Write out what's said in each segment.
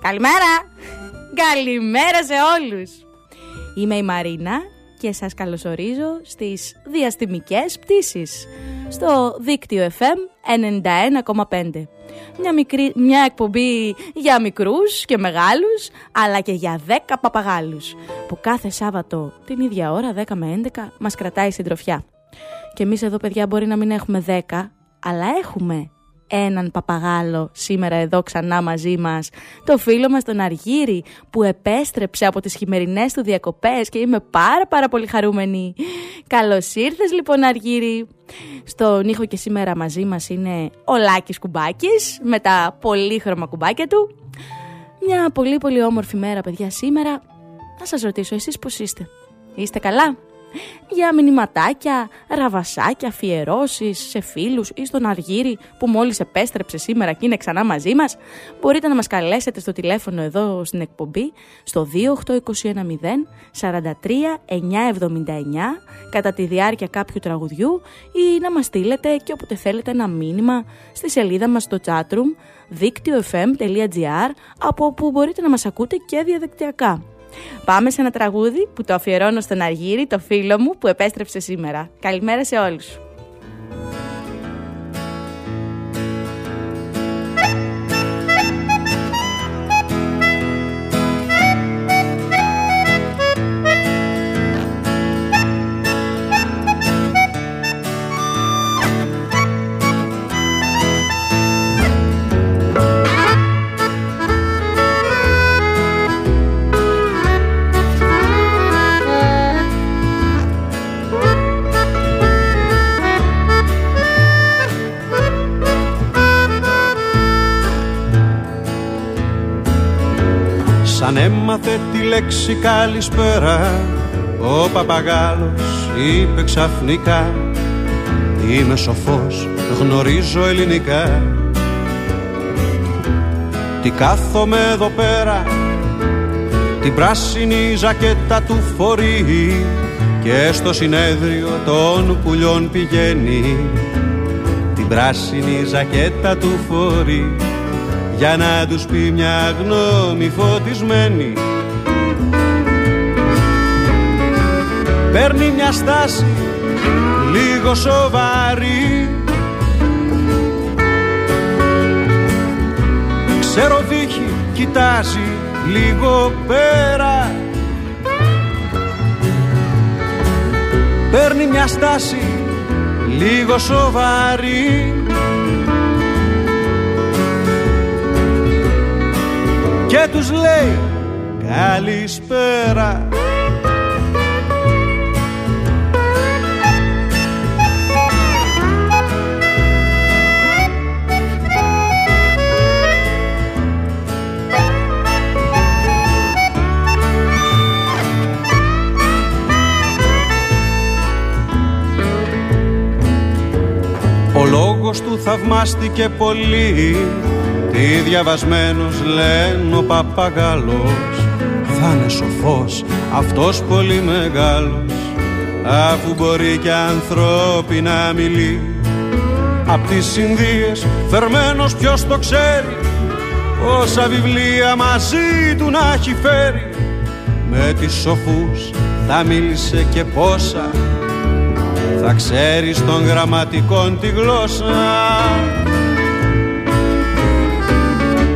Καλημέρα. Καλημέρα σε όλους. Είμαι η Μαρίνα και σας καλωσορίζω στις διαστημικές πτήσεις στο δίκτυο FM 91,5 μια, μικρή, μια εκπομπή για μικρούς και μεγάλους αλλά και για 10 παπαγάλους που κάθε Σάββατο την ίδια ώρα 10 με 11 μας κρατάει συντροφιά. Και εμείς εδώ παιδιά μπορεί να μην έχουμε 10 αλλά έχουμε έναν παπαγάλο σήμερα εδώ ξανά μαζί μας. Το φίλο μας τον Αργύρι που επέστρεψε από τις χειμερινές του διακοπές και είμαι πάρα πάρα πολύ χαρούμενη. Καλώς ήρθες λοιπόν Αργύρι. Στον ήχο και σήμερα μαζί μας είναι ο Λάκης Κουμπάκης με τα πολύχρωμα κουμπάκια του. Μια πολύ πολύ όμορφη μέρα παιδιά σήμερα. Να σας ρωτήσω εσείς πώς είστε; Είστε καλά; Για μηνυματάκια, ραβασάκια, αφιερώσεις σε φίλους ή στον Αργύρι που μόλις επέστρεψε σήμερα και είναι ξανά μαζί μας, μπορείτε να μας καλέσετε στο τηλέφωνο εδώ στην εκπομπή στο 28210 43 κατά τη διάρκεια κάποιου τραγουδιού ή να μας στείλετε και όποτε θέλετε ένα μήνυμα στη σελίδα μας στο chatroom δίκτυο fm.gr από όπου μπορείτε να μας ακούτε και διαδικτυακά. Πάμε σε ένα τραγούδι που το αφιερώνω στον Αργύρι, το φίλο μου που επέστρεψε σήμερα. Καλημέρα σε όλους. Λέξη καλησπέρα Ο παπαγάλος είπε ξαφνικά Είμαι σοφός, γνωρίζω ελληνικά Τι κάθομαι εδώ πέρα Την πράσινη ζακέτα του φορεί Και στο συνέδριο των πουλιών πηγαίνει. Την πράσινη ζακέτα του φορεί για να τους πει μια γνώμη φωτισμένη Παίρνει μια στάση λίγο σοβαρή. Ξέρω δίχει, κοιτάζει λίγο πέρα. Παίρνει μια στάση λίγο σοβαρή. Και τους λέει καλησπέρα θαυμάστηκε πολύ. Τι διαβασμένος λένε ο παπαγάλος. Θα είναι σοφός αυτός πολύ μεγάλος Αφού μπορεί και ανθρώπινα μιλεί Απ' τις Ινδίες φερμένος ποιος το ξέρει Όσα βιβλία μαζί του να έχει φέρει. Με τις σοφούς θα μίλησε και πόσα θα ξέρεις των γραμματικών τη γλώσσα.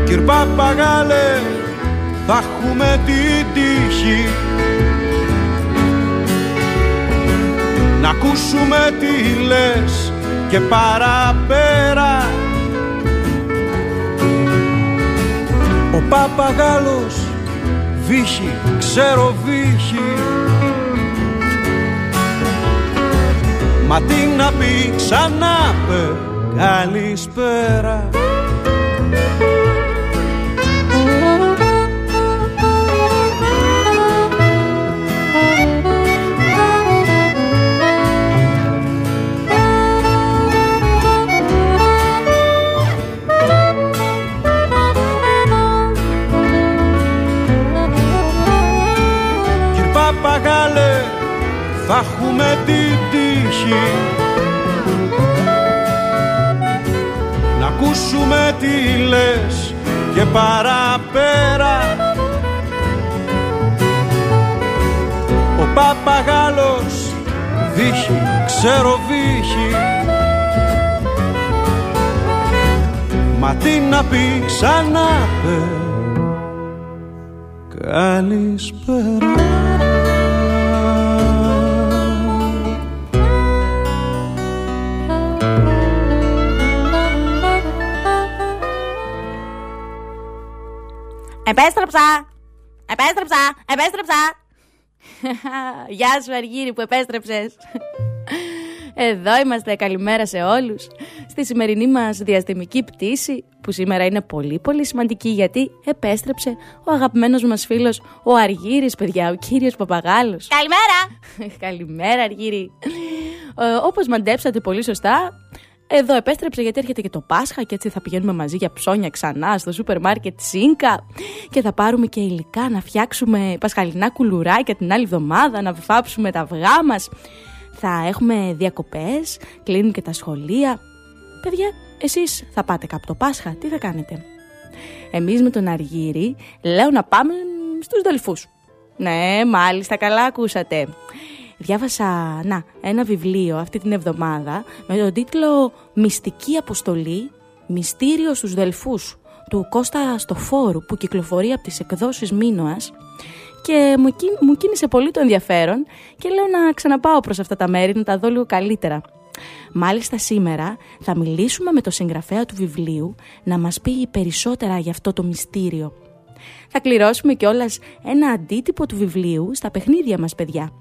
Κυρ Παπαγάλε θα έχουμε την τύχη. Να ακούσουμε τι λες και παραπέρα. Ο Παπαγάλος βύχει, ξέρω βύχει Μα τι να πει ξανά πε καλησπέρα παραπέρα. Ο Παπαγάλος δίχει, ξέρω βύχει Μα τι να πει ξανά πε Καλησπέρα Επέστρεψα! Επέστρεψα! Επέστρεψα! Γεια σου Αργύρι που επέστρεψες Εδώ είμαστε, καλημέρα σε όλους Στη σημερινή μας διαστημική πτήση Που σήμερα είναι πολύ πολύ σημαντική Γιατί επέστρεψε ο αγαπημένος μας φίλος Ο Αργύρης παιδιά, ο κύριος Παπαγάλος Καλημέρα Καλημέρα Αργύρη ε, Όπως μαντέψατε πολύ σωστά εδώ επέστρεψε γιατί έρχεται και το Πάσχα και έτσι θα πηγαίνουμε μαζί για ψώνια ξανά στο σούπερ μάρκετ Σίνκα και θα πάρουμε και υλικά να φτιάξουμε πασχαλινά κουλουράκια την άλλη εβδομάδα, να βάψουμε τα αυγά μας. Θα έχουμε διακοπές, κλείνουν και τα σχολεία. Παιδιά, εσείς θα πάτε κάπου το Πάσχα, τι θα κάνετε; Εμείς με τον Αργύρι λέω να πάμε στους δελφούς. Ναι, μάλιστα καλά ακούσατε διάβασα να, ένα βιβλίο αυτή την εβδομάδα με τον τίτλο «Μυστική αποστολή, μυστήριος στους Δελφούς» του Κώστα Στοφόρου που κυκλοφορεί από τις εκδόσεις Μίνωας και μου, μου κίνησε πολύ το ενδιαφέρον και λέω να ξαναπάω προς αυτά τα μέρη να τα δω λίγο καλύτερα. Μάλιστα σήμερα θα μιλήσουμε με το συγγραφέα του βιβλίου να μας πει περισσότερα για αυτό το μυστήριο. Θα κληρώσουμε κιόλας ένα αντίτυπο του βιβλίου στα παιχνίδια μας παιδιά.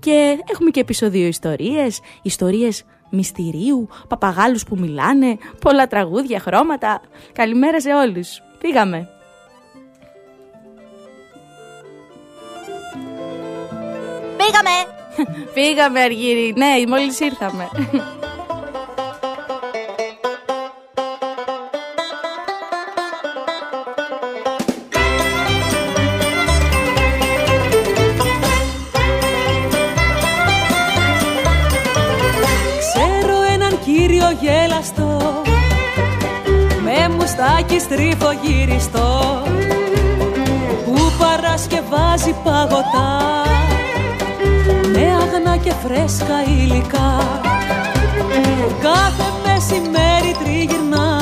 Και έχουμε και επεισόδιο ιστορίες, ιστορίες μυστηρίου, παπαγάλους που μιλάνε, πολλά τραγούδια, χρώματα. Καλημέρα σε όλους. Πήγαμε. Πήγαμε. Πήγαμε Αργύρι. Ναι, μόλις ήρθαμε. Γελαστό με μουστάκι στρίφο γυριστό που παρασκευάζει παγωτά με αγνά και φρέσκα υλικά. Κάθε μεσημέρι τριγυρνά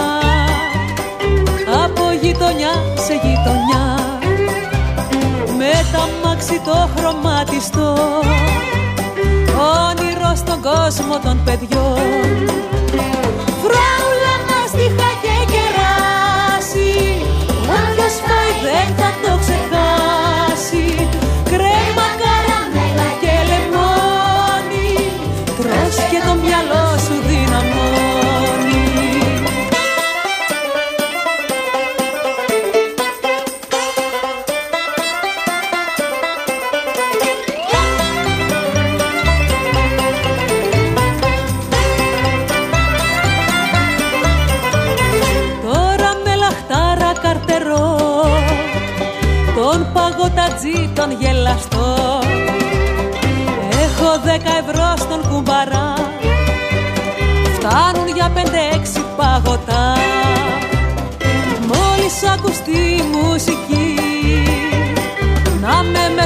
από γειτονιά σε γειτονιά. Με τα μάξι το χρωματιστό όνειρο στον κόσμο των παιδιών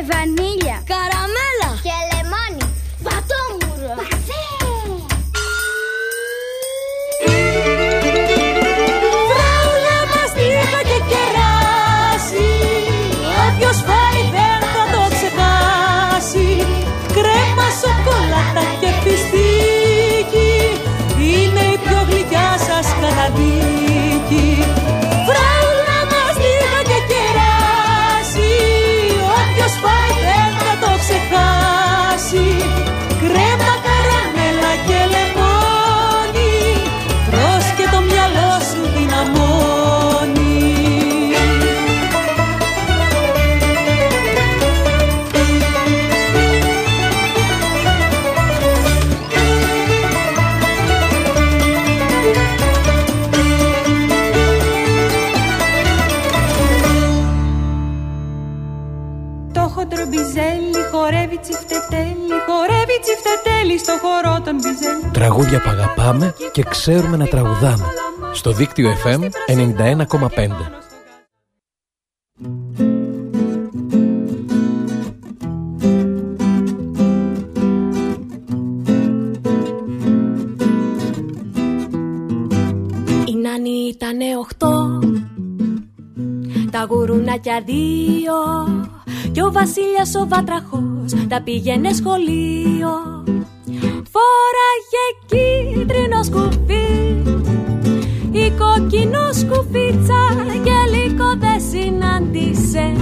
é vanilla. Στο χώρο των Μπιζέλ. Τραγούδια που αγαπάμε και ξέρουμε να τραγουδάμε. Στο δίκτυο FM 91,5. Η Νάνη ήτανε οχτώ Τα γουρουνάκια δύο Και ο Βασίλιας ο Βατραχός Τα πήγαινε σχολείο. Φόραγε κίτρινο σκουφί Η κόκκινο σκουφίτσα Και λίγο δεν συνάντησε.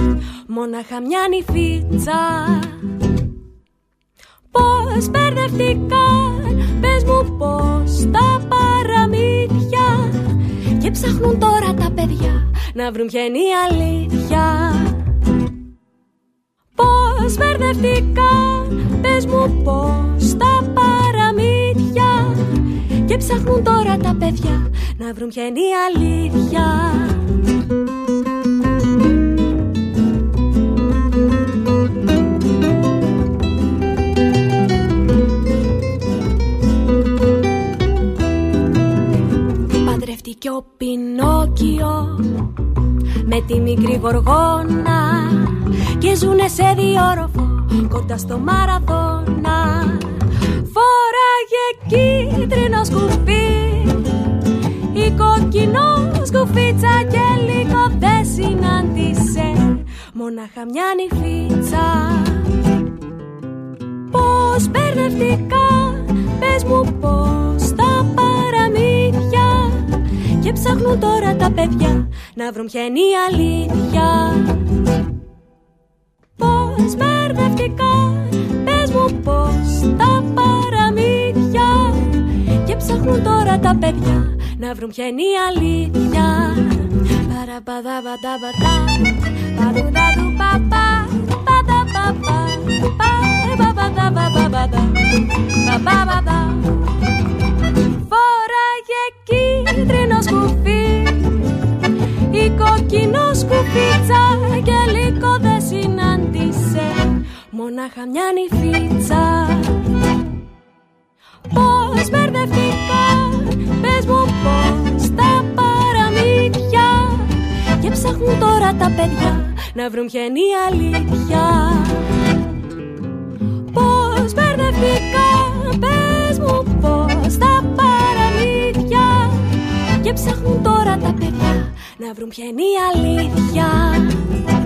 Μόναχα μια νυφίτσα Πώς μπερδευτήκαν Πες μου πώς τα παραμύθια. Και ψάχνουν τώρα τα παιδιά Να βρουν ποια είναι η αλήθεια Πώς μπερδευτήκαν Πες μου πώς τα παραμύθια. Και ψάχνουν τώρα τα παιδιά Να βρουν ποια είναι η αλήθεια. Παντρεύτηκε ο Πινόκιο Με τη μικρή γοργόνα Και ζουνε σε διόροφο κοντά στο Μαραθώνα Φόραγε κίτρινο σκουφί η κόκκινο σκουφίτσα και λίγο δεν συνάντησε Μόναχα μια νυφίτσα. Πώς μπερδευτικά, πες μου πώς τα παραμύθια Και ψάχνουν τώρα τα παιδιά να βρουν ποια είναι η αλήθεια. Πώς μπερδευτικά Πες μου πώς τα παραμύθια Και ψάχνουν τώρα τα παιδιά Να βρουν ποια είναι η αλήθεια. Παραπαδαβαταβατά Παρουδαδου παπά Μονάχα μια νυφίτσα. Πώς μπερδευτήκα Πες μου πώς τα παραμύθια. Και ψάχνουν τώρα τα παιδιά Να βρουν ποια είναι η αλήθεια. Πώς μπερδευτήκα Πες μου πώς τα παραμύθια. Και ψάχνουν τώρα τα παιδιά Να βρουν ποια είναι η αλήθεια.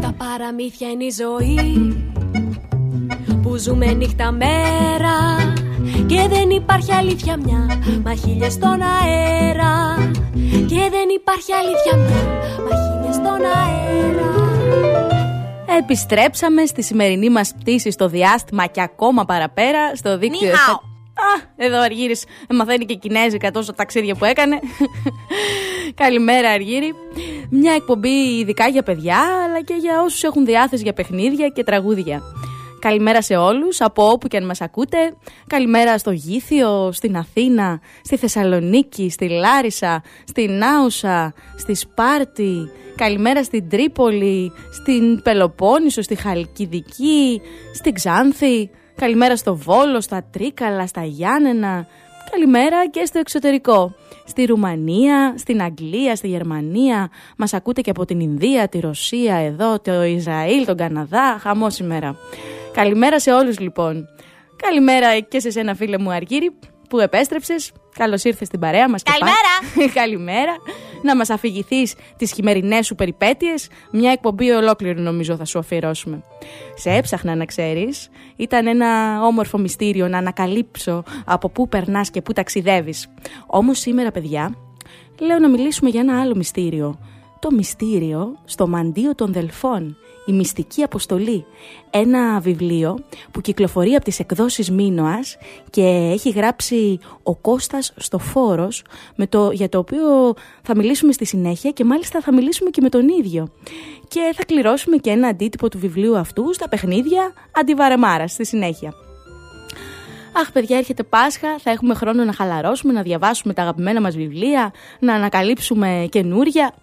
Τα παραμύθια είναι η ζωή που ζούμε νύχτα μέρα και δεν υπάρχει αλήθεια μια μα χίλιες στον αέρα και δεν υπάρχει αλήθεια μια μα χίλιες στον αέρα Επιστρέψαμε στη σημερινή μας πτήση στο διάστημα και ακόμα παραπέρα στο δίκτυο Νιχάο. Α, εδώ ο Αργύρης μαθαίνει και κινέζικα τόσο ταξίδια που έκανε. Καλημέρα Αργύρη. Μια εκπομπή ειδικά για παιδιά, αλλά και για όσους έχουν διάθεση για παιχνίδια και τραγούδια. Καλημέρα σε όλους, από όπου και αν μας ακούτε. Καλημέρα στο Γήθιο, στην Αθήνα, στη Θεσσαλονίκη, στη Λάρισα, στη Νάουσα, στη Σπάρτη. Καλημέρα στην Τρίπολη, στην Πελοπόννησο, στη Χαλκιδική, στην Ξάνθη. Καλημέρα στο Βόλο, στα Τρίκαλα, στα Γιάννενα. Καλημέρα και στο εξωτερικό. Στη Ρουμανία, στην Αγγλία, στη Γερμανία. Μας ακούτε και από την Ινδία, τη Ρωσία, εδώ, το Ισραήλ, τον Καναδά. Χαμός σήμερα. Καλημέρα σε όλους λοιπόν. Καλημέρα και σε σένα φίλε μου Αργύρι που επέστρεψες. Καλώς ήρθες στην παρέα μας. Καλημέρα! Καλημέρα! Να μας αφηγηθείς τις χειμερινές σου περιπέτειες. Μια εκπομπή ολόκληρη νομίζω θα σου αφιερώσουμε. Σε έψαχνα να ξέρεις. Ήταν ένα όμορφο μυστήριο να ανακαλύψω από πού περνάς και πού ταξιδεύεις. Όμως σήμερα, παιδιά, λέω να μιλήσουμε για ένα άλλο μυστήριο. Το μυστήριο στο μαντίο των Δελφών η Μυστική Αποστολή. Ένα βιβλίο που κυκλοφορεί από τις εκδόσεις Μίνωας και έχει γράψει ο Κώστας στο Φόρος με το, για το οποίο θα μιλήσουμε στη συνέχεια και μάλιστα θα μιλήσουμε και με τον ίδιο. Και θα κληρώσουμε και ένα αντίτυπο του βιβλίου αυτού στα παιχνίδια αντιβαρεμάρα στη συνέχεια. Αχ, παιδιά, έρχεται Πάσχα, θα έχουμε χρόνο να χαλαρώσουμε, να διαβάσουμε τα αγαπημένα μας βιβλία, να ανακαλύψουμε καινούρια.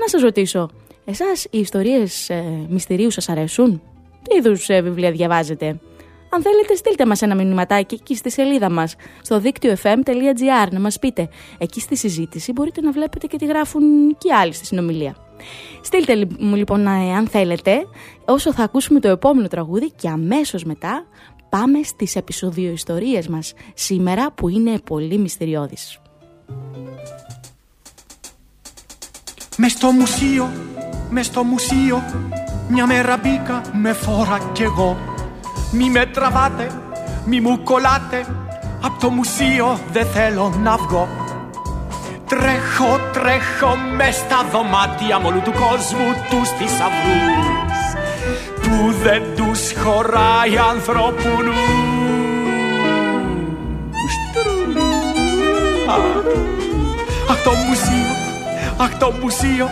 Να σας ρωτήσω, Εσάς οι ιστορίες ε, μυστηρίου σας αρέσουν; Τι είδους ε, βιβλία διαβάζετε; Αν θέλετε στείλτε μας ένα μηνυματάκι εκεί στη σελίδα μας στο δίκτυο fm.gr να μας πείτε. Εκεί στη συζήτηση μπορείτε να βλέπετε και τι γράφουν και οι άλλοι στη συνομιλία. Στείλτε μου λοιπόν αν θέλετε όσο θα ακούσουμε το επόμενο τραγούδι και αμέσως μετά πάμε στις επεισοδιοϊστορίες μας σήμερα που είναι πολύ μυστηριώδεις. Μες στο μουσείο με στο μουσείο μια μέρα μπήκα με φόρα κι εγώ Μη με τραβάτε, μη μου κολλάτε Απ' το μουσείο δεν θέλω να βγω Τρέχω, τρέχω με στα δωμάτια μόλου του κόσμου τους θησαυρούς Που δεν τους χωράει ανθρώπου Αχ το μουσείο, αχ το μουσείο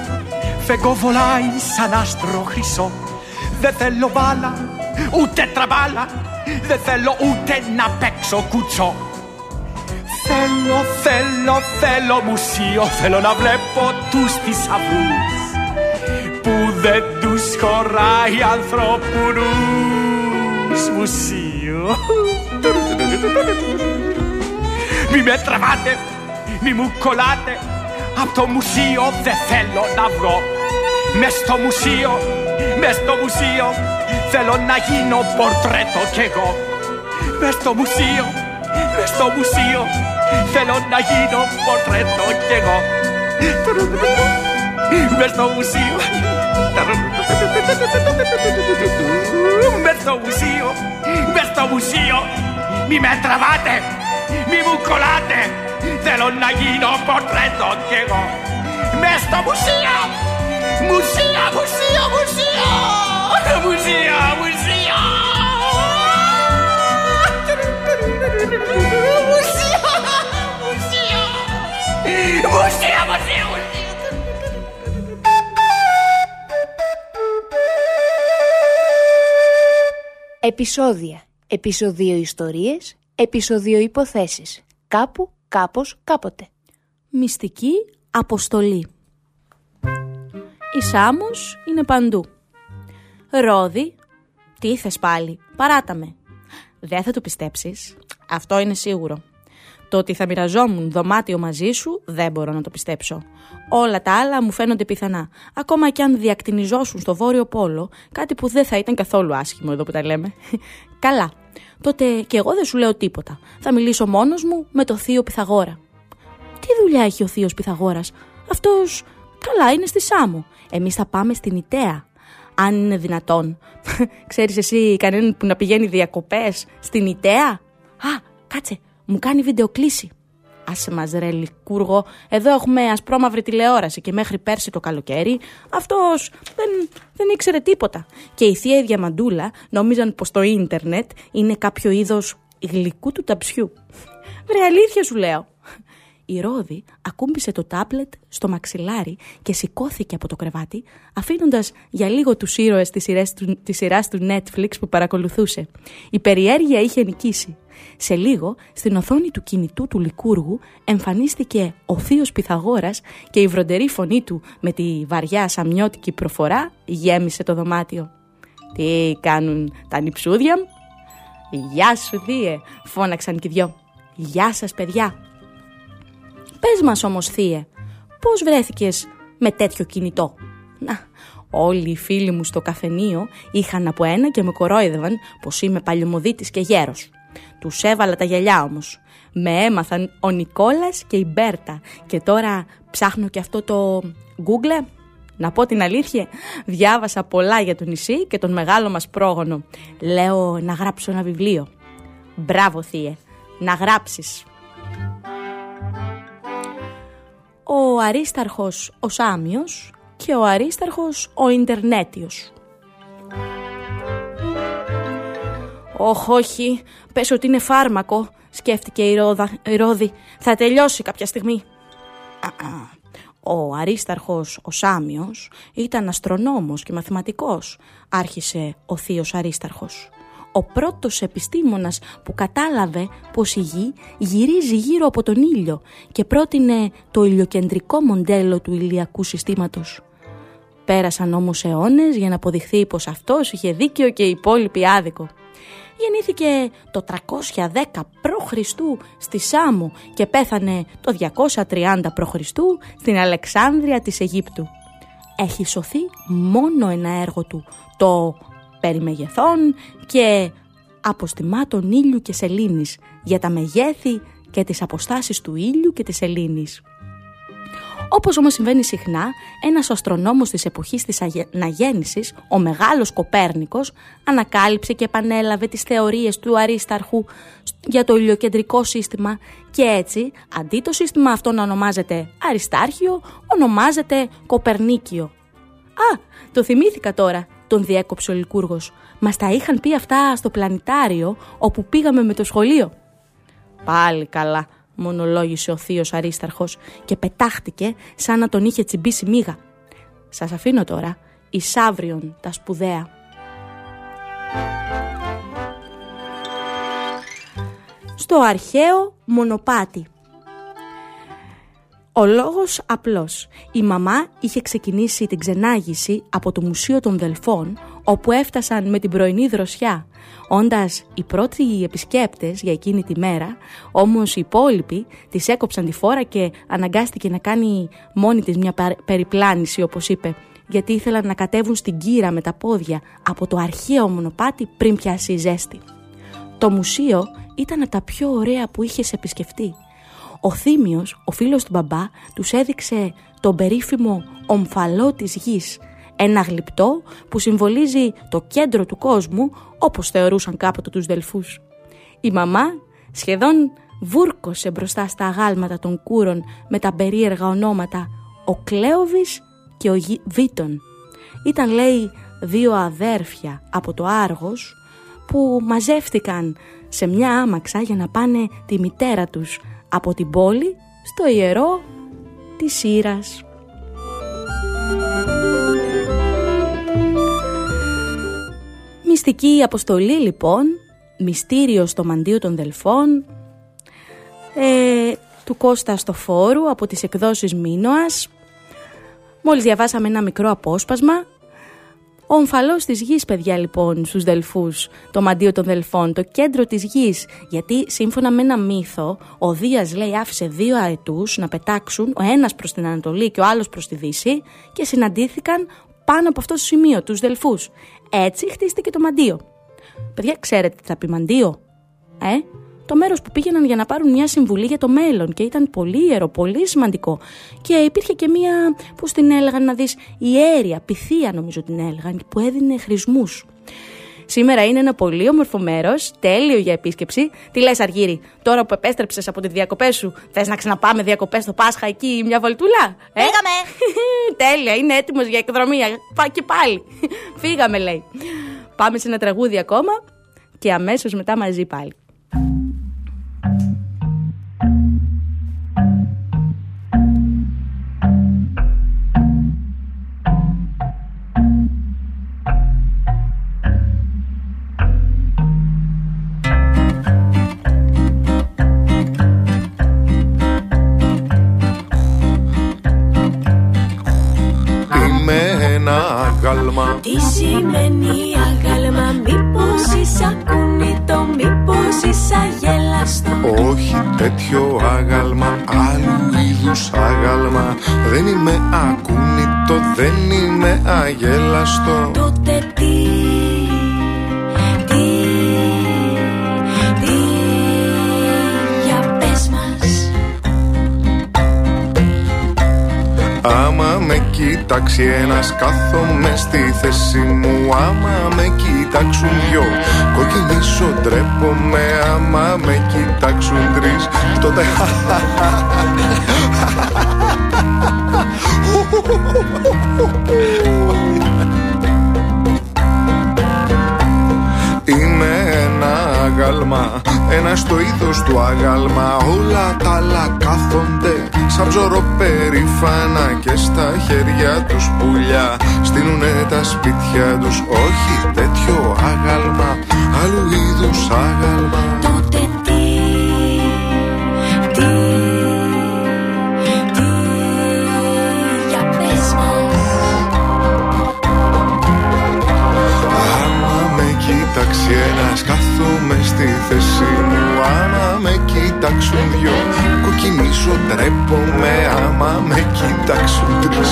φεγγό βολάει σαν άστρο χρυσό. Δεν θέλω μπάλα, ούτε τραμπάλα Δεν θέλω ούτε να παίξω κουτσό. Θέλω, θέλω, θέλω μουσείο Θέλω να βλέπω τους θησαυρούς Που δεν τους χωράει ανθρώπου νους Μουσείο. Μη με τραβάτε, μη μου κολλάτε Απ' το μουσείο δεν θέλω να βγω με στο μουσείο, με στο μουσείο Θέλω να γίνω πορτρέτο κι εγώ Με στο μουσείο, με στο μουσείο Θέλω να γίνω πορτρέτο κι εγώ Με στο μουσείο Με στο μουσείο, με στο μουσείο Μη με τραβάτε, μη μου κολλάτε Θέλω να γίνω πορτρέτο κι εγώ Με στο μουσείο Επισόδια. Επισοδίο ιστορίες, επισοδίο υποθέσεις. Κάπου, κάπως, κάποτε. Μυστική αποστολή. Η Σάμος είναι παντού. Ρόδι, τι ήθες πάλι, παράτα με. Δεν θα το πιστέψεις, αυτό είναι σίγουρο. Το ότι θα μοιραζόμουν δωμάτιο μαζί σου δεν μπορώ να το πιστέψω. Όλα τα άλλα μου φαίνονται πιθανά. Ακόμα και αν διακτηνιζόσουν στο βόρειο πόλο, κάτι που δεν θα ήταν καθόλου άσχημο εδώ που τα λέμε. Καλά. Τότε και εγώ δεν σου λέω τίποτα. Θα μιλήσω μόνος μου με το θείο Πυθαγόρα. Τι δουλειά έχει ο θείος Πυθαγόρας; Αυτός καλά είναι στη Σάμο. Εμείς θα πάμε στην Ιταία. Αν είναι δυνατόν. Ξέρεις εσύ κανέναν που να πηγαίνει διακοπές στην Ιταία; Α, κάτσε, μου κάνει βιντεοκλήση. Άσε μας ρε λικούργο, εδώ έχουμε ασπρόμαυρη τηλεόραση και μέχρι πέρσι το καλοκαίρι αυτός δεν, δεν ήξερε τίποτα. Και η θεία η Διαμαντούλα νόμιζαν πως το ίντερνετ είναι κάποιο είδος γλυκού του ταψιού. Βρε αλήθεια σου λέω. Η Ρόδη ακούμπησε το τάμπλετ στο μαξιλάρι και σηκώθηκε από το κρεβάτι, αφήνοντας για λίγο τους ήρωες της σειράς του, της σειράς του Netflix που παρακολουθούσε. Η περιέργεια είχε νικήσει. Σε λίγο, στην οθόνη του κινητού του Λικούργου εμφανίστηκε ο θείος Πυθαγόρας και η βροντερή φωνή του με τη βαριά σαμιώτικη προφορά γέμισε το δωμάτιο. «Τι κάνουν τα νυψούδια μου» «Γεια σου θύε», φώναξαν κι δυο. «Γεια σας παιδιά». «Πες μας όμως θύε, πώς βρέθηκες με τέτοιο κινητό» Να, όλοι οι φίλοι μου στο καφενείο είχαν από ένα και με κορόιδευαν πως είμαι παλιωμοδίτης και γέρος. Τους έβαλα τα γυαλιά όμως. Με έμαθαν ο Νικόλας και η Μπέρτα και τώρα ψάχνω και αυτό το Google. Να πω την αλήθεια, διάβασα πολλά για το νησί και τον μεγάλο μας πρόγονο. Λέω να γράψω ένα βιβλίο. Μπράβο θύε, να γράψεις. Ο Αρίσταρχος ο Σάμιος και ο Αρίσταρχος ο Ιντερνέτιος. «Όχι, όχι, πες ότι είναι φάρμακο», σκέφτηκε η, Ρόδα, η Ρόδη. «Θα τελειώσει κάποια στιγμή». Ο Αρίσταρχος, ο Σάμιος, ήταν αστρονόμος και μαθηματικός, άρχισε ο θείος Αρίσταρχος. Ο πρώτος επιστήμονας που κατάλαβε πως η γη γυρίζει γύρω από τον ήλιο και πρότεινε το ηλιοκεντρικό μοντέλο του ηλιακού συστήματος. Πέρασαν όμως αιώνες για να αποδειχθεί πως αυτός είχε δίκαιο και οι υπόλοιποι άδικο. Γεννήθηκε το 310 π.Χ. στη Σάμο και πέθανε το 230 π.Χ. στην Αλεξάνδρεια της Αιγύπτου. Έχει σωθεί μόνο ένα έργο του, το «Περί μεγεθών» και «Αποστημάτων ήλιου και σελήνης» για τα μεγέθη και τις αποστάσεις του ήλιου και της σελήνης. Όπως όμως συμβαίνει συχνά, ένας αστρονόμος της εποχής της αναγέννησης, ο μεγάλος Κοπέρνικος, ανακάλυψε και επανέλαβε τις θεωρίες του Αρίσταρχου για το ηλιοκεντρικό σύστημα και έτσι, αντί το σύστημα αυτό να ονομάζεται Αριστάρχιο, ονομάζεται Κοπερνίκιο. Α, το θυμήθηκα τώρα, τον διέκοψε ο Λικούργος. Μας τα είχαν πει αυτά στο πλανητάριο όπου πήγαμε με το σχολείο. Πάλι καλά, μονολόγησε ο θείος Αρίσταρχος και πετάχτηκε σαν να τον είχε τσιμπήσει μίγα. Σας αφήνω τώρα, η Σάβριον τα σπουδαία. Στο αρχαίο μονοπάτι ο λόγος απλός. Η μαμά είχε ξεκινήσει την ξενάγηση από το Μουσείο των Δελφών, όπου έφτασαν με την πρωινή δροσιά. Όντας οι πρώτοι επισκέπτες για εκείνη τη μέρα, όμως οι υπόλοιποι τις έκοψαν τη φόρα και αναγκάστηκε να κάνει μόνη της μια περιπλάνηση, όπως είπε, γιατί ήθελαν να κατέβουν στην κύρα με τα πόδια από το αρχαίο μονοπάτι πριν πιάσει η ζέστη. Το μουσείο ήταν από τα πιο ωραία που είχες επισκεφτεί. Ο Θήμιος, ο φίλος του μπαμπά, τους έδειξε τον περίφημο ομφαλό της γης, ένα γλυπτό που συμβολίζει το κέντρο του κόσμου όπως θεωρούσαν κάποτε τους Δελφούς. Η μαμά σχεδόν βούρκωσε μπροστά στα αγάλματα των κούρων με τα περίεργα ονόματα ο Κλέοβης και ο Βίτον. Ήταν λέει δύο αδέρφια από το Άργος που μαζεύτηκαν σε μια άμαξα για να πάνε τη μητέρα τους από την πόλη στο ιερό της Σύρας. Μυστική αποστολή λοιπόν, μυστήριο στο μαντίο των Δελφών, ε, του Κώστα στο φόρου από τις εκδόσεις Μίνωας. Μόλις διαβάσαμε ένα μικρό απόσπασμα ο ομφαλός της γης, παιδιά, λοιπόν, στους Δελφούς, το μαντίο των Δελφών, το κέντρο της γης. Γιατί σύμφωνα με ένα μύθο, ο Δίας λέει άφησε δύο αετούς να πετάξουν, ο ένας προς την Ανατολή και ο άλλος προς τη Δύση, και συναντήθηκαν πάνω από αυτό το σημείο, τους Δελφούς. Έτσι χτίστηκε το μαντίο. Παιδιά, ξέρετε τι θα πει μαντίο, ε; Το μέρος που πήγαιναν για να πάρουν μια συμβουλή για το μέλλον και ήταν πολύ ιερό, πολύ σημαντικό. Και υπήρχε και μια, πώς την έλεγαν να δεις, ιέρια, πυθία νομίζω την έλεγαν, που έδινε χρησμούς. Σήμερα είναι ένα πολύ όμορφο μέρος, τέλειο για επίσκεψη. Τι λες, Αργύρι, τώρα που επέστρεψες από τη διακοπέ σου, θες να ξαναπάμε διακοπέ στο Πάσχα εκεί μια βολτούλα. Ε; Φύγαμε! Τέλεια, είναι έτοιμος για εκδρομή. Πά και πάλι. Φύγαμε, λέει. Πάμε σε ένα τραγούδι ακόμα και αμέσως μετά μαζί πάλι. Ντρέπομαι Άμα με κοιτάξουν τρεις. Τότε Είμαι ένα άγαλμα, ένα στο είδος του άγαλμα. Όλα τα άλλα κάθονται σαν ψωρό περήφανα Και στα χέρια τους πουλιά. Στείλουνε τα σπίτια τους Όχι τέτοιο άγαλμα, άλλου είδους άγαλμα Τότε τι Τι Τι Για πες μας. Άμα με κοίταξει ένας κάθομαι στη θέση μου. Άμα με κοιτάξουν δυο κοκκινήσω ντρέπομαι. Άμα με κοιτάξουν τρεις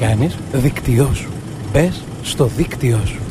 κάνεις, δίκτυό σου. Μπες στο δίκτυό σου.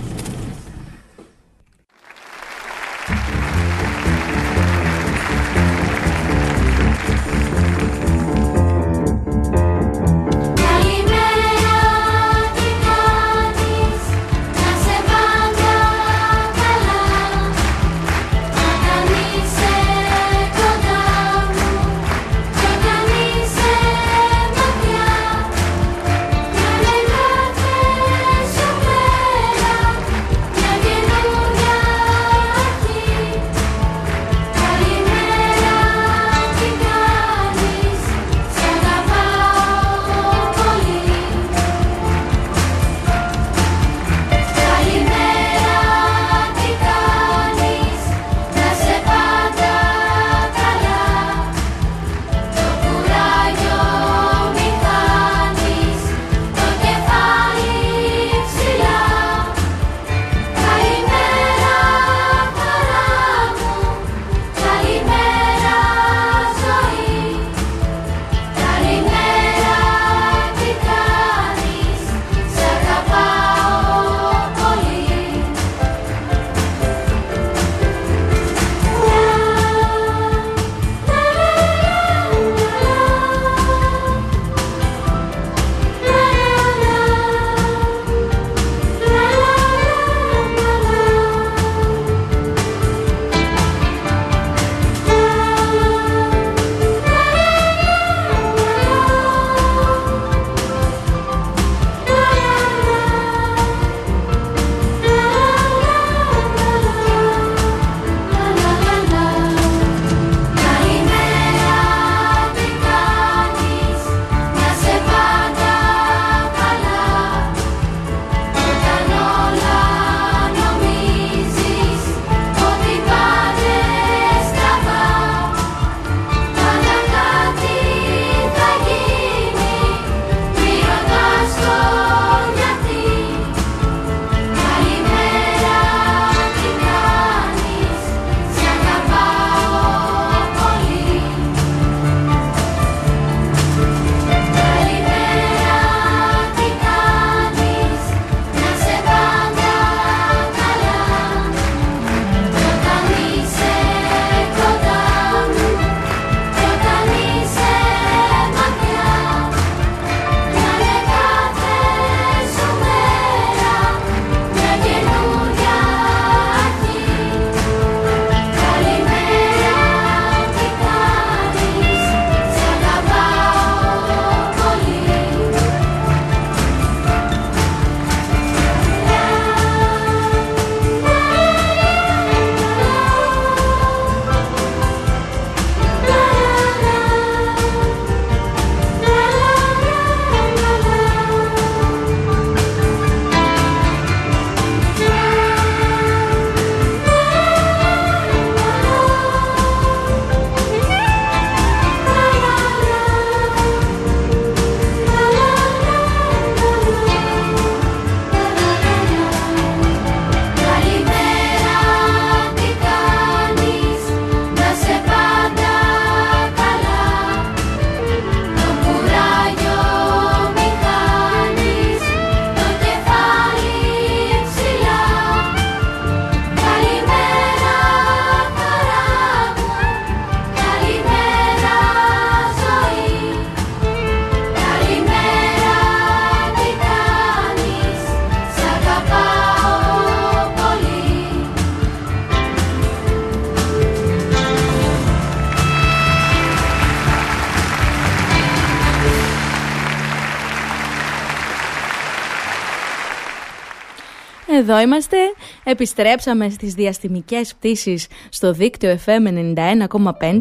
Εδώ είμαστε. Επιστρέψαμε στις διαστημικές πτήσεις στο δίκτυο FM 91,5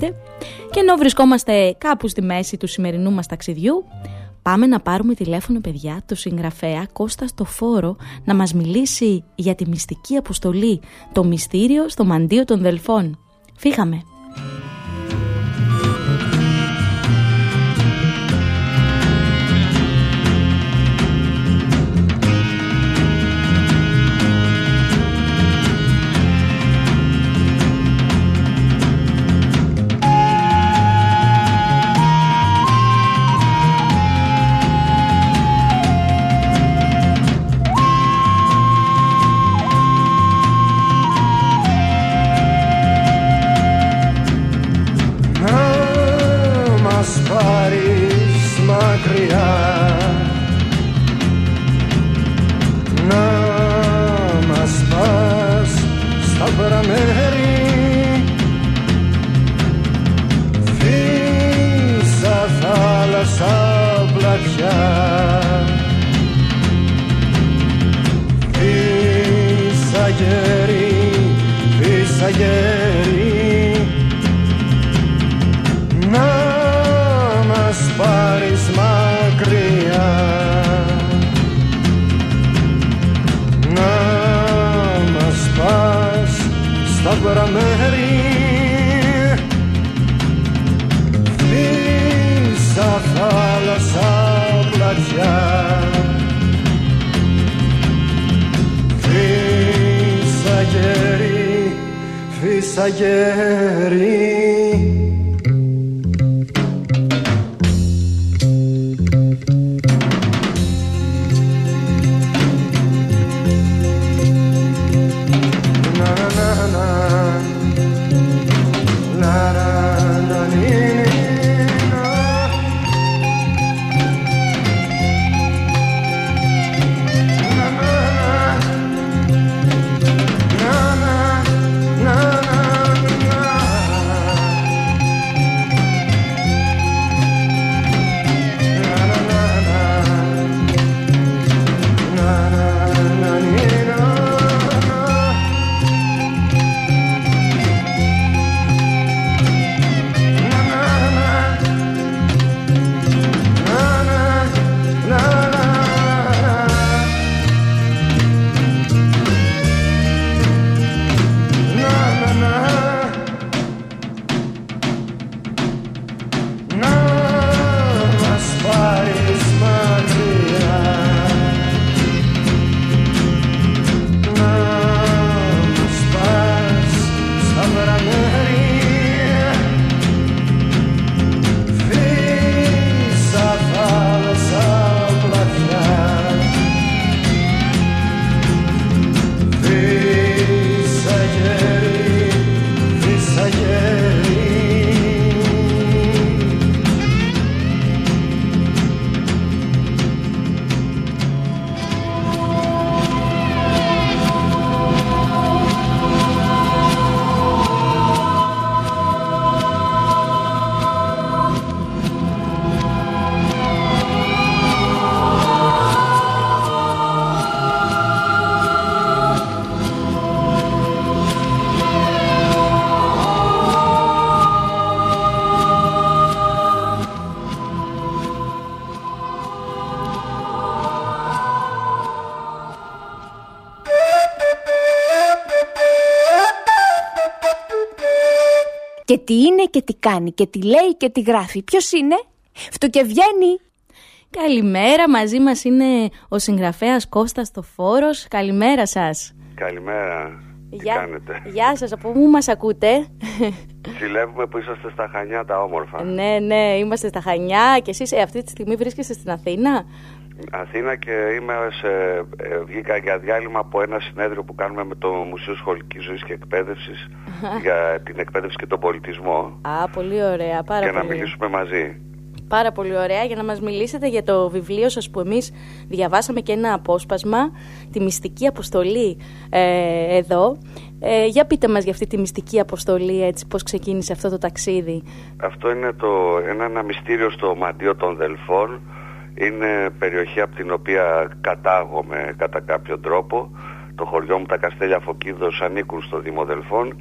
και ενώ βρισκόμαστε κάπου στη μέση του σημερινού μας ταξιδιού, πάμε να πάρουμε τηλέφωνο παιδιά του συγγραφέα Κώστα στο φόρο να μας μιλήσει για τη μυστική αποστολή, το μυστήριο στο μαντίο των Δελφών. Φύγαμε. Τι είναι και τι κάνει και τι λέει και τι γράφει. Ποιος είναι; βγαίνει. Καλημέρα, μαζί μας είναι ο συγγραφέας Κώστας το Φόρος. Καλημέρα σας. Καλημέρα. Γεια, Τι κάνετε; Γεια σας, από πού μας ακούτε; Ζηλεύουμε που είσαστε στα Χανιά τα όμορφα. ναι, ναι, είμαστε στα Χανιά και εσείς ε, αυτή τη στιγμή βρίσκεστε στην Αθήνα; Αθήνα και είμαι σε, ε, βγήκα για διάλειμμα από ένα συνέδριο που κάνουμε με το Μουσείο Σχολικής Ζωής και Εκπαίδευσης για την εκπαίδευση και τον πολιτισμό. Α, πολύ ωραία, πάρα και πολύ. να μιλήσουμε μαζί. Πάρα πολύ ωραία για να μας μιλήσετε για το βιβλίο σας που εμείς διαβάσαμε και ένα απόσπασμα, τη μυστική αποστολή ε, εδώ. Ε, για πείτε μας για αυτή τη μυστική αποστολή, έτσι, πώς ξεκίνησε αυτό το ταξίδι. Αυτό είναι το, ένα, ένα μυστήριο στο Μαντίο των Δελφών. Είναι περιοχή από την οποία κατάγομαι κατά κάποιο τρόπο. το χωριό μου τα Καστέλια Φωκίδος ανήκουν στο Δήμο Δελφών.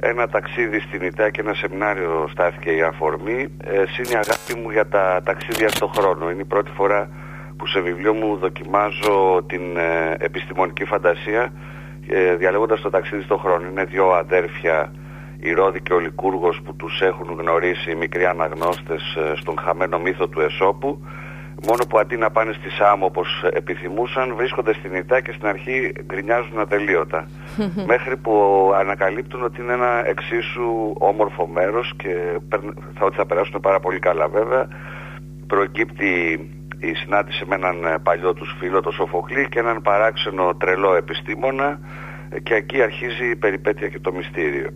Ένα ταξίδι στην Ιταία και ένα σεμινάριο στάθηκε η αφορμή. Ε, είναι η αγάπη μου για τα ταξίδια στον χρόνο. Είναι η πρώτη φορά που σε βιβλίο μου δοκιμάζω την ε, επιστημονική φαντασία ε, διαλέγοντας το ταξίδι στον χρόνο. Είναι δύο αδέρφια, η Ρώδη και ο Λικούργος που τους έχουν γνωρίσει οι μικροί αναγνώστες ε, στον χαμένο μύθο του Εσώπου μόνο που αντί να πάνε στη Σάμο όπως επιθυμούσαν βρίσκονται στην Ιτά και στην αρχή γκρινιάζουν ατελείωτα. Μέχρι που ανακαλύπτουν ότι είναι ένα εξίσου όμορφο μέρος και θα, ότι θα περάσουν πάρα πολύ καλά βέβαια. Προκύπτει η συνάντηση με έναν παλιό τους φίλο το Σοφοκλή και έναν παράξενο τρελό επιστήμονα και εκεί αρχίζει η περιπέτεια και το μυστήριο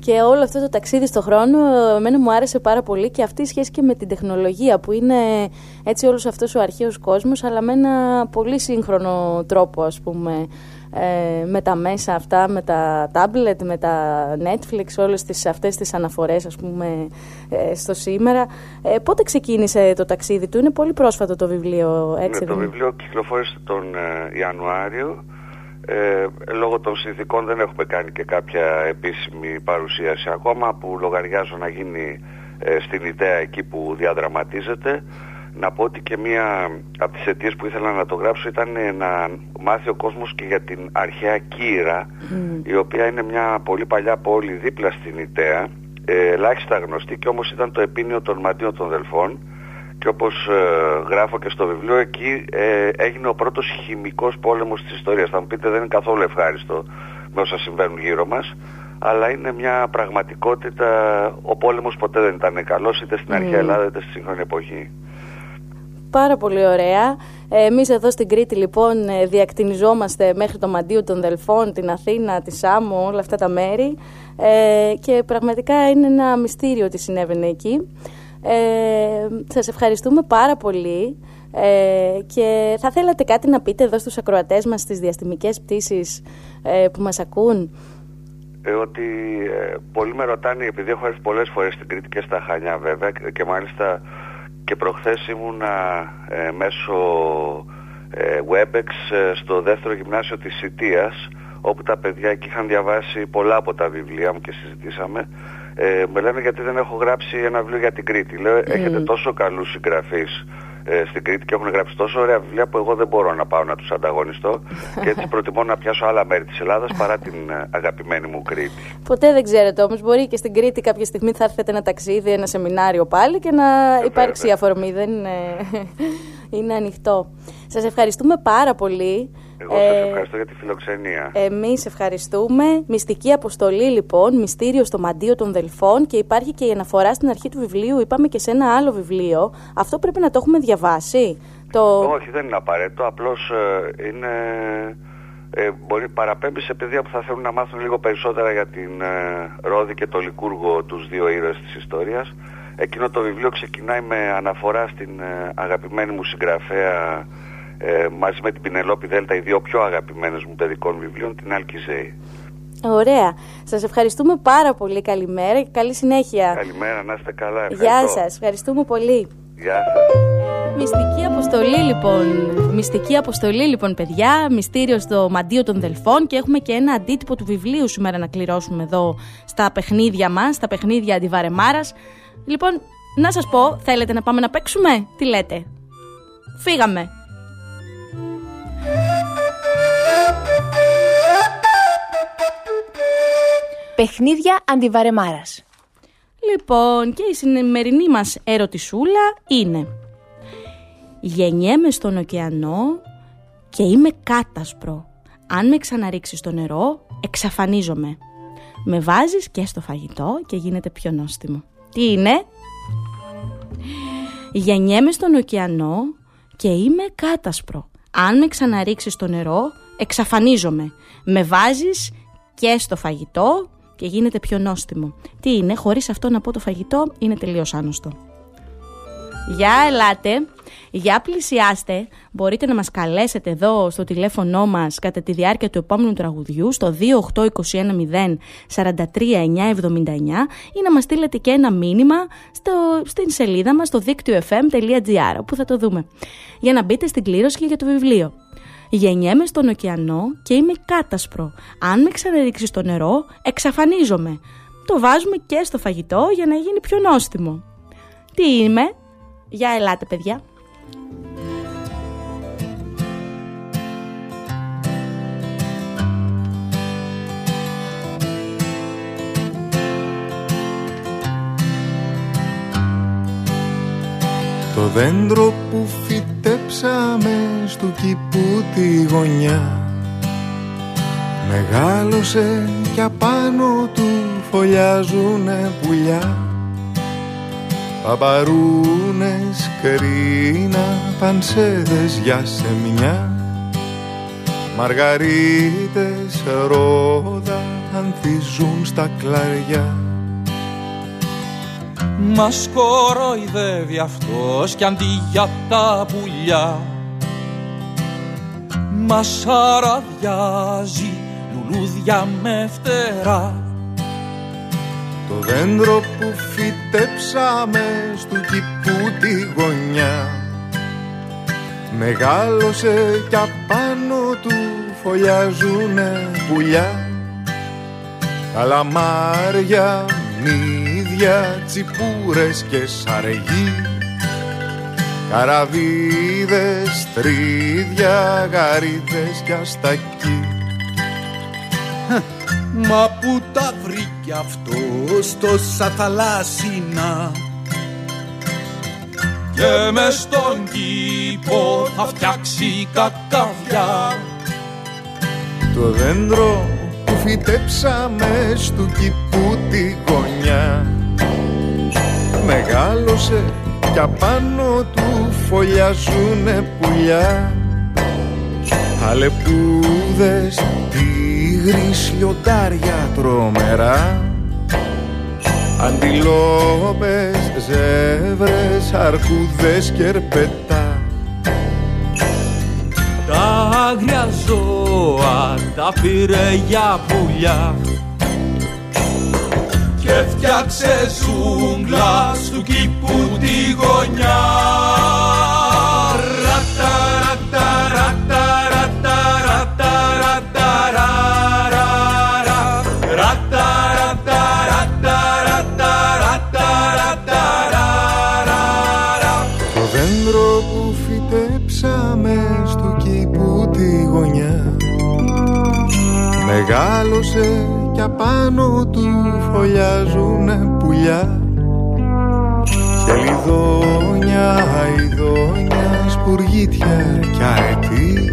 και όλο αυτό το ταξίδι στο χρόνο εμένα μου άρεσε πάρα πολύ και αυτή η σχέση και με την τεχνολογία που είναι έτσι όλος αυτός ο αρχαίος κόσμος αλλά με ένα πολύ σύγχρονο τρόπο ας πούμε ε, με τα μέσα αυτά, με τα tablet, με τα Netflix, όλες τις, αυτές τις αναφορές ας πούμε ε, στο σήμερα. Ε, πότε ξεκίνησε το ταξίδι του, είναι πολύ πρόσφατο το βιβλίο έτσι ναι, Το βιβλίο κυκλοφόρησε τον Ιανουάριο ε, λόγω των συνθηκών δεν έχουμε κάνει και κάποια επίσημη παρουσίαση ακόμα που λογαριάζω να γίνει ε, στην ιδέα εκεί που διαδραματίζεται. Να πω ότι και μία από τις αιτίες που ήθελα να το γράψω ήταν να μάθει ο κόσμος και για την αρχαία Κύρα η οποία είναι μια πολύ παλιά πόλη δίπλα στην Ιταία ε, ελάχιστα γνωστή και όμως ήταν το επίνιο των Μαντίων των Δελφών και όπως ε, γράφω και στο βιβλίο εκεί ε, έγινε ο πρώτος χημικός πόλεμος της ιστορίας θα μου πείτε δεν είναι καθόλου ευχάριστο με όσα συμβαίνουν γύρω μας αλλά είναι μια πραγματικότητα ο πόλεμος ποτέ δεν ήταν καλός είτε στην αρχαία Ελλάδα είτε στη σύγχρονη εποχή Πάρα πολύ ωραία. Εμείς εδώ στην Κρήτη λοιπόν ε, διακτηνιζόμαστε μέχρι το Μαντίο των Δελφών, την Αθήνα, τη Σάμο, όλα αυτά τα μέρη ε, και πραγματικά είναι ένα μυστήριο τι συνέβαινε εκεί. Ε, σας ευχαριστούμε πάρα πολύ ε, και θα θέλατε κάτι να πείτε εδώ στους ακροατές μας στις διαστημικές πτήσεις ε, που μας ακούν; Ε, ότι ε, πολλοί με ρωτάνε, επειδή έχω έρθει πολλές φορές στην Κρήτη και στα Χανιά βέβαια και, μάλιστα και προχθές ήμουνα ε, μέσω Webex στο δεύτερο γυμνάσιο της Σιτίας όπου τα παιδιά εκεί είχαν διαβάσει πολλά από τα βιβλία μου και συζητήσαμε ε, με λένε γιατί δεν έχω γράψει ένα βιβλίο για την Κρήτη. Λέω, έχετε τόσο καλούς συγγραφείς ε, στην Κρήτη και έχουν γράψει τόσο ωραία βιβλία που εγώ δεν μπορώ να πάω να τους ανταγωνιστώ και έτσι προτιμώ να πιάσω άλλα μέρη της Ελλάδας παρά την ε, αγαπημένη μου Κρήτη. Ποτέ δεν ξέρετε όμως, μπορεί και στην Κρήτη κάποια στιγμή θα έρθετε ένα ταξίδι, ένα σεμινάριο πάλι και να υπάρξει αφορμή, δεν είναι, είναι ανοιχτό. Σας ευχαριστούμε πάρα πολύ. Εγώ σας ε, ευχαριστώ για τη φιλοξενία. Εμείς ευχαριστούμε. Μυστική αποστολή λοιπόν, μυστήριο στο μαντίο των Δελφών και υπάρχει και η αναφορά στην αρχή του βιβλίου, είπαμε και σε ένα άλλο βιβλίο. Αυτό πρέπει να το έχουμε διαβάσει; Το... Όχι, δεν είναι απαραίτητο, απλώς ε, είναι... Ε, μπορεί παραπέμπει σε παιδιά που θα θέλουν να μάθουν λίγο περισσότερα για την ε, Ρόδη και το Λικούργο, τους δύο ήρωες της ιστορίας. Εκείνο το βιβλίο ξεκινάει με αναφορά στην ε, αγαπημένη μου συγγραφέα ε, μαζί με την Πινελόπη Δέλτα, οι δύο πιο αγαπημένες μου παιδικών βιβλίων, την Αλκιζέη. Ωραία. Σας ευχαριστούμε πάρα πολύ. Καλημέρα και καλή συνέχεια. Καλημέρα, να είστε καλά. Ευχαριστώ. Γεια σας. Ευχαριστούμε πολύ. Γεια σας. Μυστική αποστολή λοιπόν. Μυστική αποστολή λοιπόν παιδιά. Μυστήριο στο μαντίο των Δελφών και έχουμε και ένα αντίτυπο του βιβλίου σήμερα να κληρώσουμε εδώ στα παιχνίδια μας, στα παιχνίδια αντιβαρεμάρας. Λοιπόν, να σας πω, θέλετε να πάμε να παίξουμε, τι λέτε; Φύγαμε. Παιχνίδια αντιβαρεμάρας. Λοιπόν, και η σημερινή μας ερωτησούλα είναι Γεννιέμαι στον ωκεανό και είμαι κάτασπρο. Αν με ξαναρίξεις στο νερό, εξαφανίζομαι. Με βάζεις και στο φαγητό και γίνεται πιο νόστιμο. Τι είναι; Γεννιέμαι στον ωκεανό και είμαι κάτασπρο. Αν με ξαναρίξεις στο νερό, εξαφανίζομαι. Με βάζεις και στο φαγητό και γίνεται πιο νόστιμο. Τι είναι, χωρίς αυτό να πω το φαγητό, είναι τελείως άνοστο. Για ελάτε, για πλησιάστε, μπορείτε να μας καλέσετε εδώ στο τηλέφωνό μας κατά τη διάρκεια του επόμενου τραγουδιού στο 28210 43979 ή να μας στείλετε και ένα μήνυμα στο, στην σελίδα μας στο δίκτυο fm.gr όπου θα το δούμε για να μπείτε στην κλήρωση και για το βιβλίο. Γεννιέμαι στον ωκεανό και είμαι κάτασπρο. Αν με ξαναρίξει στο νερό, εξαφανίζομαι. Το βάζουμε και στο φαγητό για να γίνει πιο νόστιμο. Τι είμαι; Για ελάτε παιδιά. Το δέντρο που φυτέψαμε στο κήπου τη γωνιά. Μεγάλωσε κι απάνω του φωλιάζουνε πουλιά. Παπαρούνες, κρίνα, πανσέδες για σεμιά Μαργαρίτες, ρόδα, ανθίζουν στα κλαριά μας κοροϊδεύει αυτός κι αντί για τα πουλιά. Μας αραδιάζει λουλούδια με φτερά. Το δέντρο που φυτέψαμε στο κήπου τη γωνιά Μεγάλωσε κι απάνω του φωλιάζουνε πουλιά. Καλαμάρια, μύδια, τσιπούρες και σαρεγί Καραβίδες, τρίδια, γαρίδες και αστακί Μα που τα βρήκε αυτός στο θαλάσσινα. Και με στον κήπο θα φτιάξει κακαβιά Το δέντρο που φυτέψαμε στο κήπου τη γωνιά Μεγάλωσε κι απάνω του φωλιάζουνε πουλιά. Αλεπούδες, τίγρης, λιοντάρια τρομερά. Αντιλόπες, ζεύρες, αρκούδες και ερπετά. Τα άγρια ζώα τα πήρε για πουλιά και φτιάξε ζούγκλα του κήπου τη γωνιά. Μεγάλωσε κι απάνω του φωλιάζουνε πουλιά. Και λιδόνια, αηδόνια, σπουργίτια κι αετή.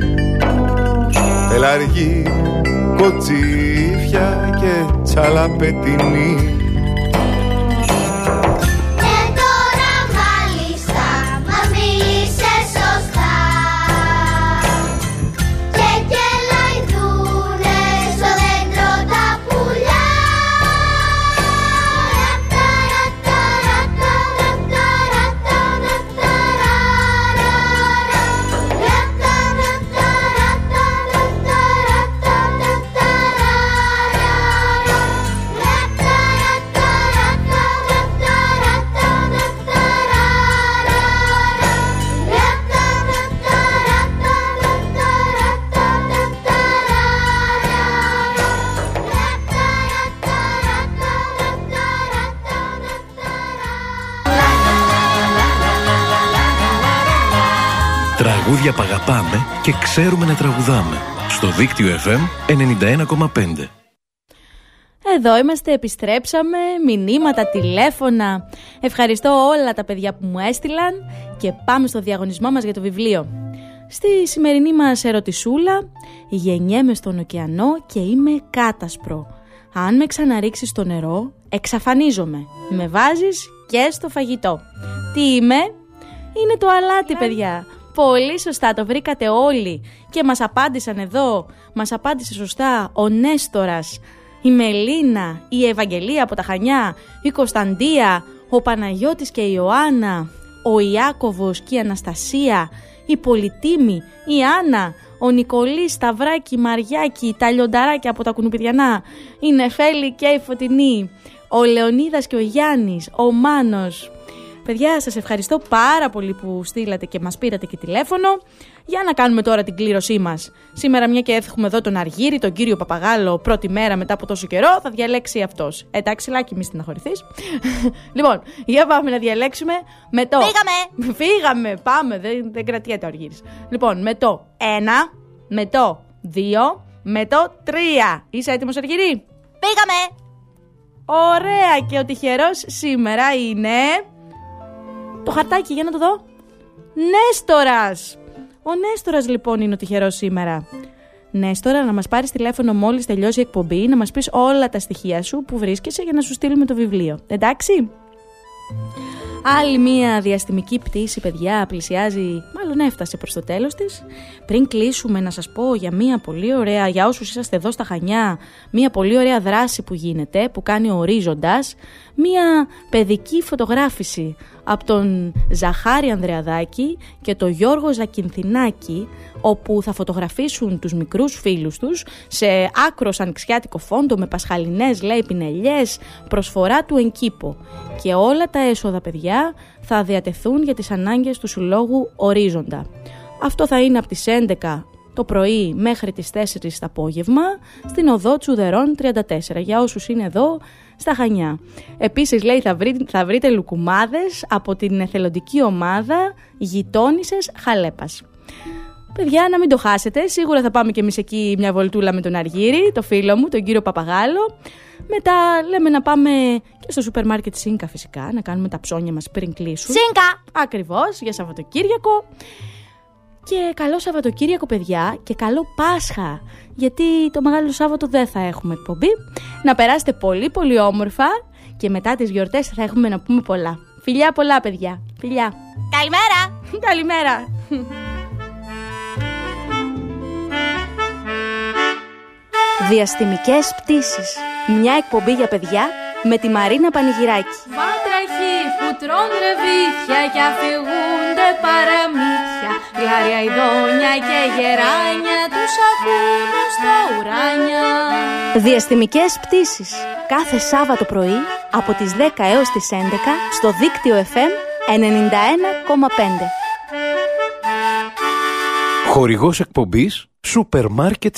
Πελαργή, κοτσίφια και τσαλαπετινή και ξέρουμε να τραγουδάμε. Στο δίκτυο FM 91,5. Εδώ είμαστε, επιστρέψαμε, μηνύματα, τηλέφωνα. Ευχαριστώ όλα τα παιδιά που μου έστειλαν και πάμε στο διαγωνισμό μας για το βιβλίο. Στη σημερινή μας ερωτησούλα, γεννιέμαι στον ωκεανό και είμαι κάτασπρο. Αν με ξαναρίξεις στο νερό, εξαφανίζομαι. Με βάζεις και στο φαγητό. Τι είμαι; Είναι το αλάτι, παιδιά. Πολύ σωστά, το βρήκατε όλοι. Και μας απάντησαν εδώ, μας απάντησε σωστά ο Νέστορας, η Μελίνα, η Ευαγγελία από τα Χανιά, η Κωνσταντία, ο Παναγιώτης και η Ιωάννα, ο Ιάκωβος και η Αναστασία, η Πολυτίμη, η Άννα, ο Νικολής, Σταυράκη, Μαριάκη, τα λιονταράκια από τα κουνουπιδιανά, η Νεφέλη και η Φωτεινή, ο Λεωνίδας και ο Γιάννης, ο Μάνος, Παιδιά, σας ευχαριστώ πάρα πολύ που στείλατε και μας πήρατε και τηλέφωνο. Για να κάνουμε τώρα την κλήρωσή μας. Σήμερα, μια και έχουμε εδώ τον Αργύρι, τον κύριο Παπαγάλο, πρώτη μέρα μετά από τόσο καιρό, θα διαλέξει αυτός. Εντάξει, Λάκη, μη στεναχωρηθείς. λοιπόν, για πάμε να διαλέξουμε με το. Φύγαμε! Φύγαμε! Πάμε, δεν, δεν κρατιέται ο Αργύρι. Λοιπόν, με το 1, με το 2, με το 3. Είσαι έτοιμος, Αργύρι; Πήγαμε! Ωραία και ο τυχερός σήμερα είναι... Το χαρτάκι, για να το δω. Νέστορας! Ο Νέστορας λοιπόν είναι ο τυχερός σήμερα. Νέστορα, να μας πάρεις τηλέφωνο μόλις τελειώσει η εκπομπή, να μας πεις όλα τα στοιχεία σου που βρίσκεσαι για να σου στείλουμε το βιβλίο. Εντάξει; Άλλη μία διαστημική πτήση, παιδιά, πλησιάζει, μάλλον έφτασε προς το τέλος της. Πριν κλείσουμε να σας πω για μία πολύ ωραία, για όσους είσαστε εδώ στα Χανιά, μία πολύ ωραία δράση που γίνεται, που κάνει ο Ορίζοντας, μία παιδική φωτογράφηση από τον Ζαχάρη Ανδρεαδάκη και τον Γιώργο Ζακινθινάκη, όπου θα φωτογραφίσουν τους μικρούς φίλους τους σε άκρος ανοιξιάτικο φόντο με πασχαλινές λέει πινελιές, προσφορά του εγκύπο. Και όλα τα έσοδα παιδιά θα διατεθούν για τις ανάγκες του Συλλόγου Ορίζοντα. Αυτό θα είναι από τις 11 το πρωί μέχρι τις 4 το απόγευμα στην οδό Τσουδερών 34 για όσους είναι εδώ στα Χανιά. Επίσης λέει θα, θα βρείτε λουκουμάδες από την εθελοντική ομάδα γειτόνισσες Χαλέπας. Παιδιά, να μην το χάσετε. Σίγουρα θα πάμε κι εμείς εκεί μια βολτούλα με τον Αργύρι, το φίλο μου, τον κύριο Παπαγάλο. Μετά λέμε να πάμε και στο σούπερ μάρκετ Σίνκα φυσικά, να κάνουμε τα ψώνια μας πριν κλείσουν. Σίνκα! Ακριβώς, για Σαββατοκύριακο. Και καλό Σαββατοκύριακο, παιδιά, και καλό Πάσχα. Γιατί το Μεγάλο Σάββατο δεν θα έχουμε εκπομπή. Να περάσετε πολύ πολύ όμορφα και μετά τις γιορτές θα έχουμε να πούμε πολλά. Φιλιά πολλά, παιδιά. Φιλιά. Καλημέρα! Καλημέρα. Διαστημικές πτήσεις. Μια εκπομπή για παιδιά με τη Μαρίνα Πανηγυράκη. Βάτραχοι που τρώνε ρεβίθια και αφηγούνται παραμύθια Γλάρια ειδόνια και γεράνια τους ακούν στα ουράνια Διαστημικές πτήσεις. Κάθε Σάββατο πρωί από τις 10 έως τις 11 στο δίκτυο FM 91,5. Χορηγός εκπομπής Σούπερ Μάρκετ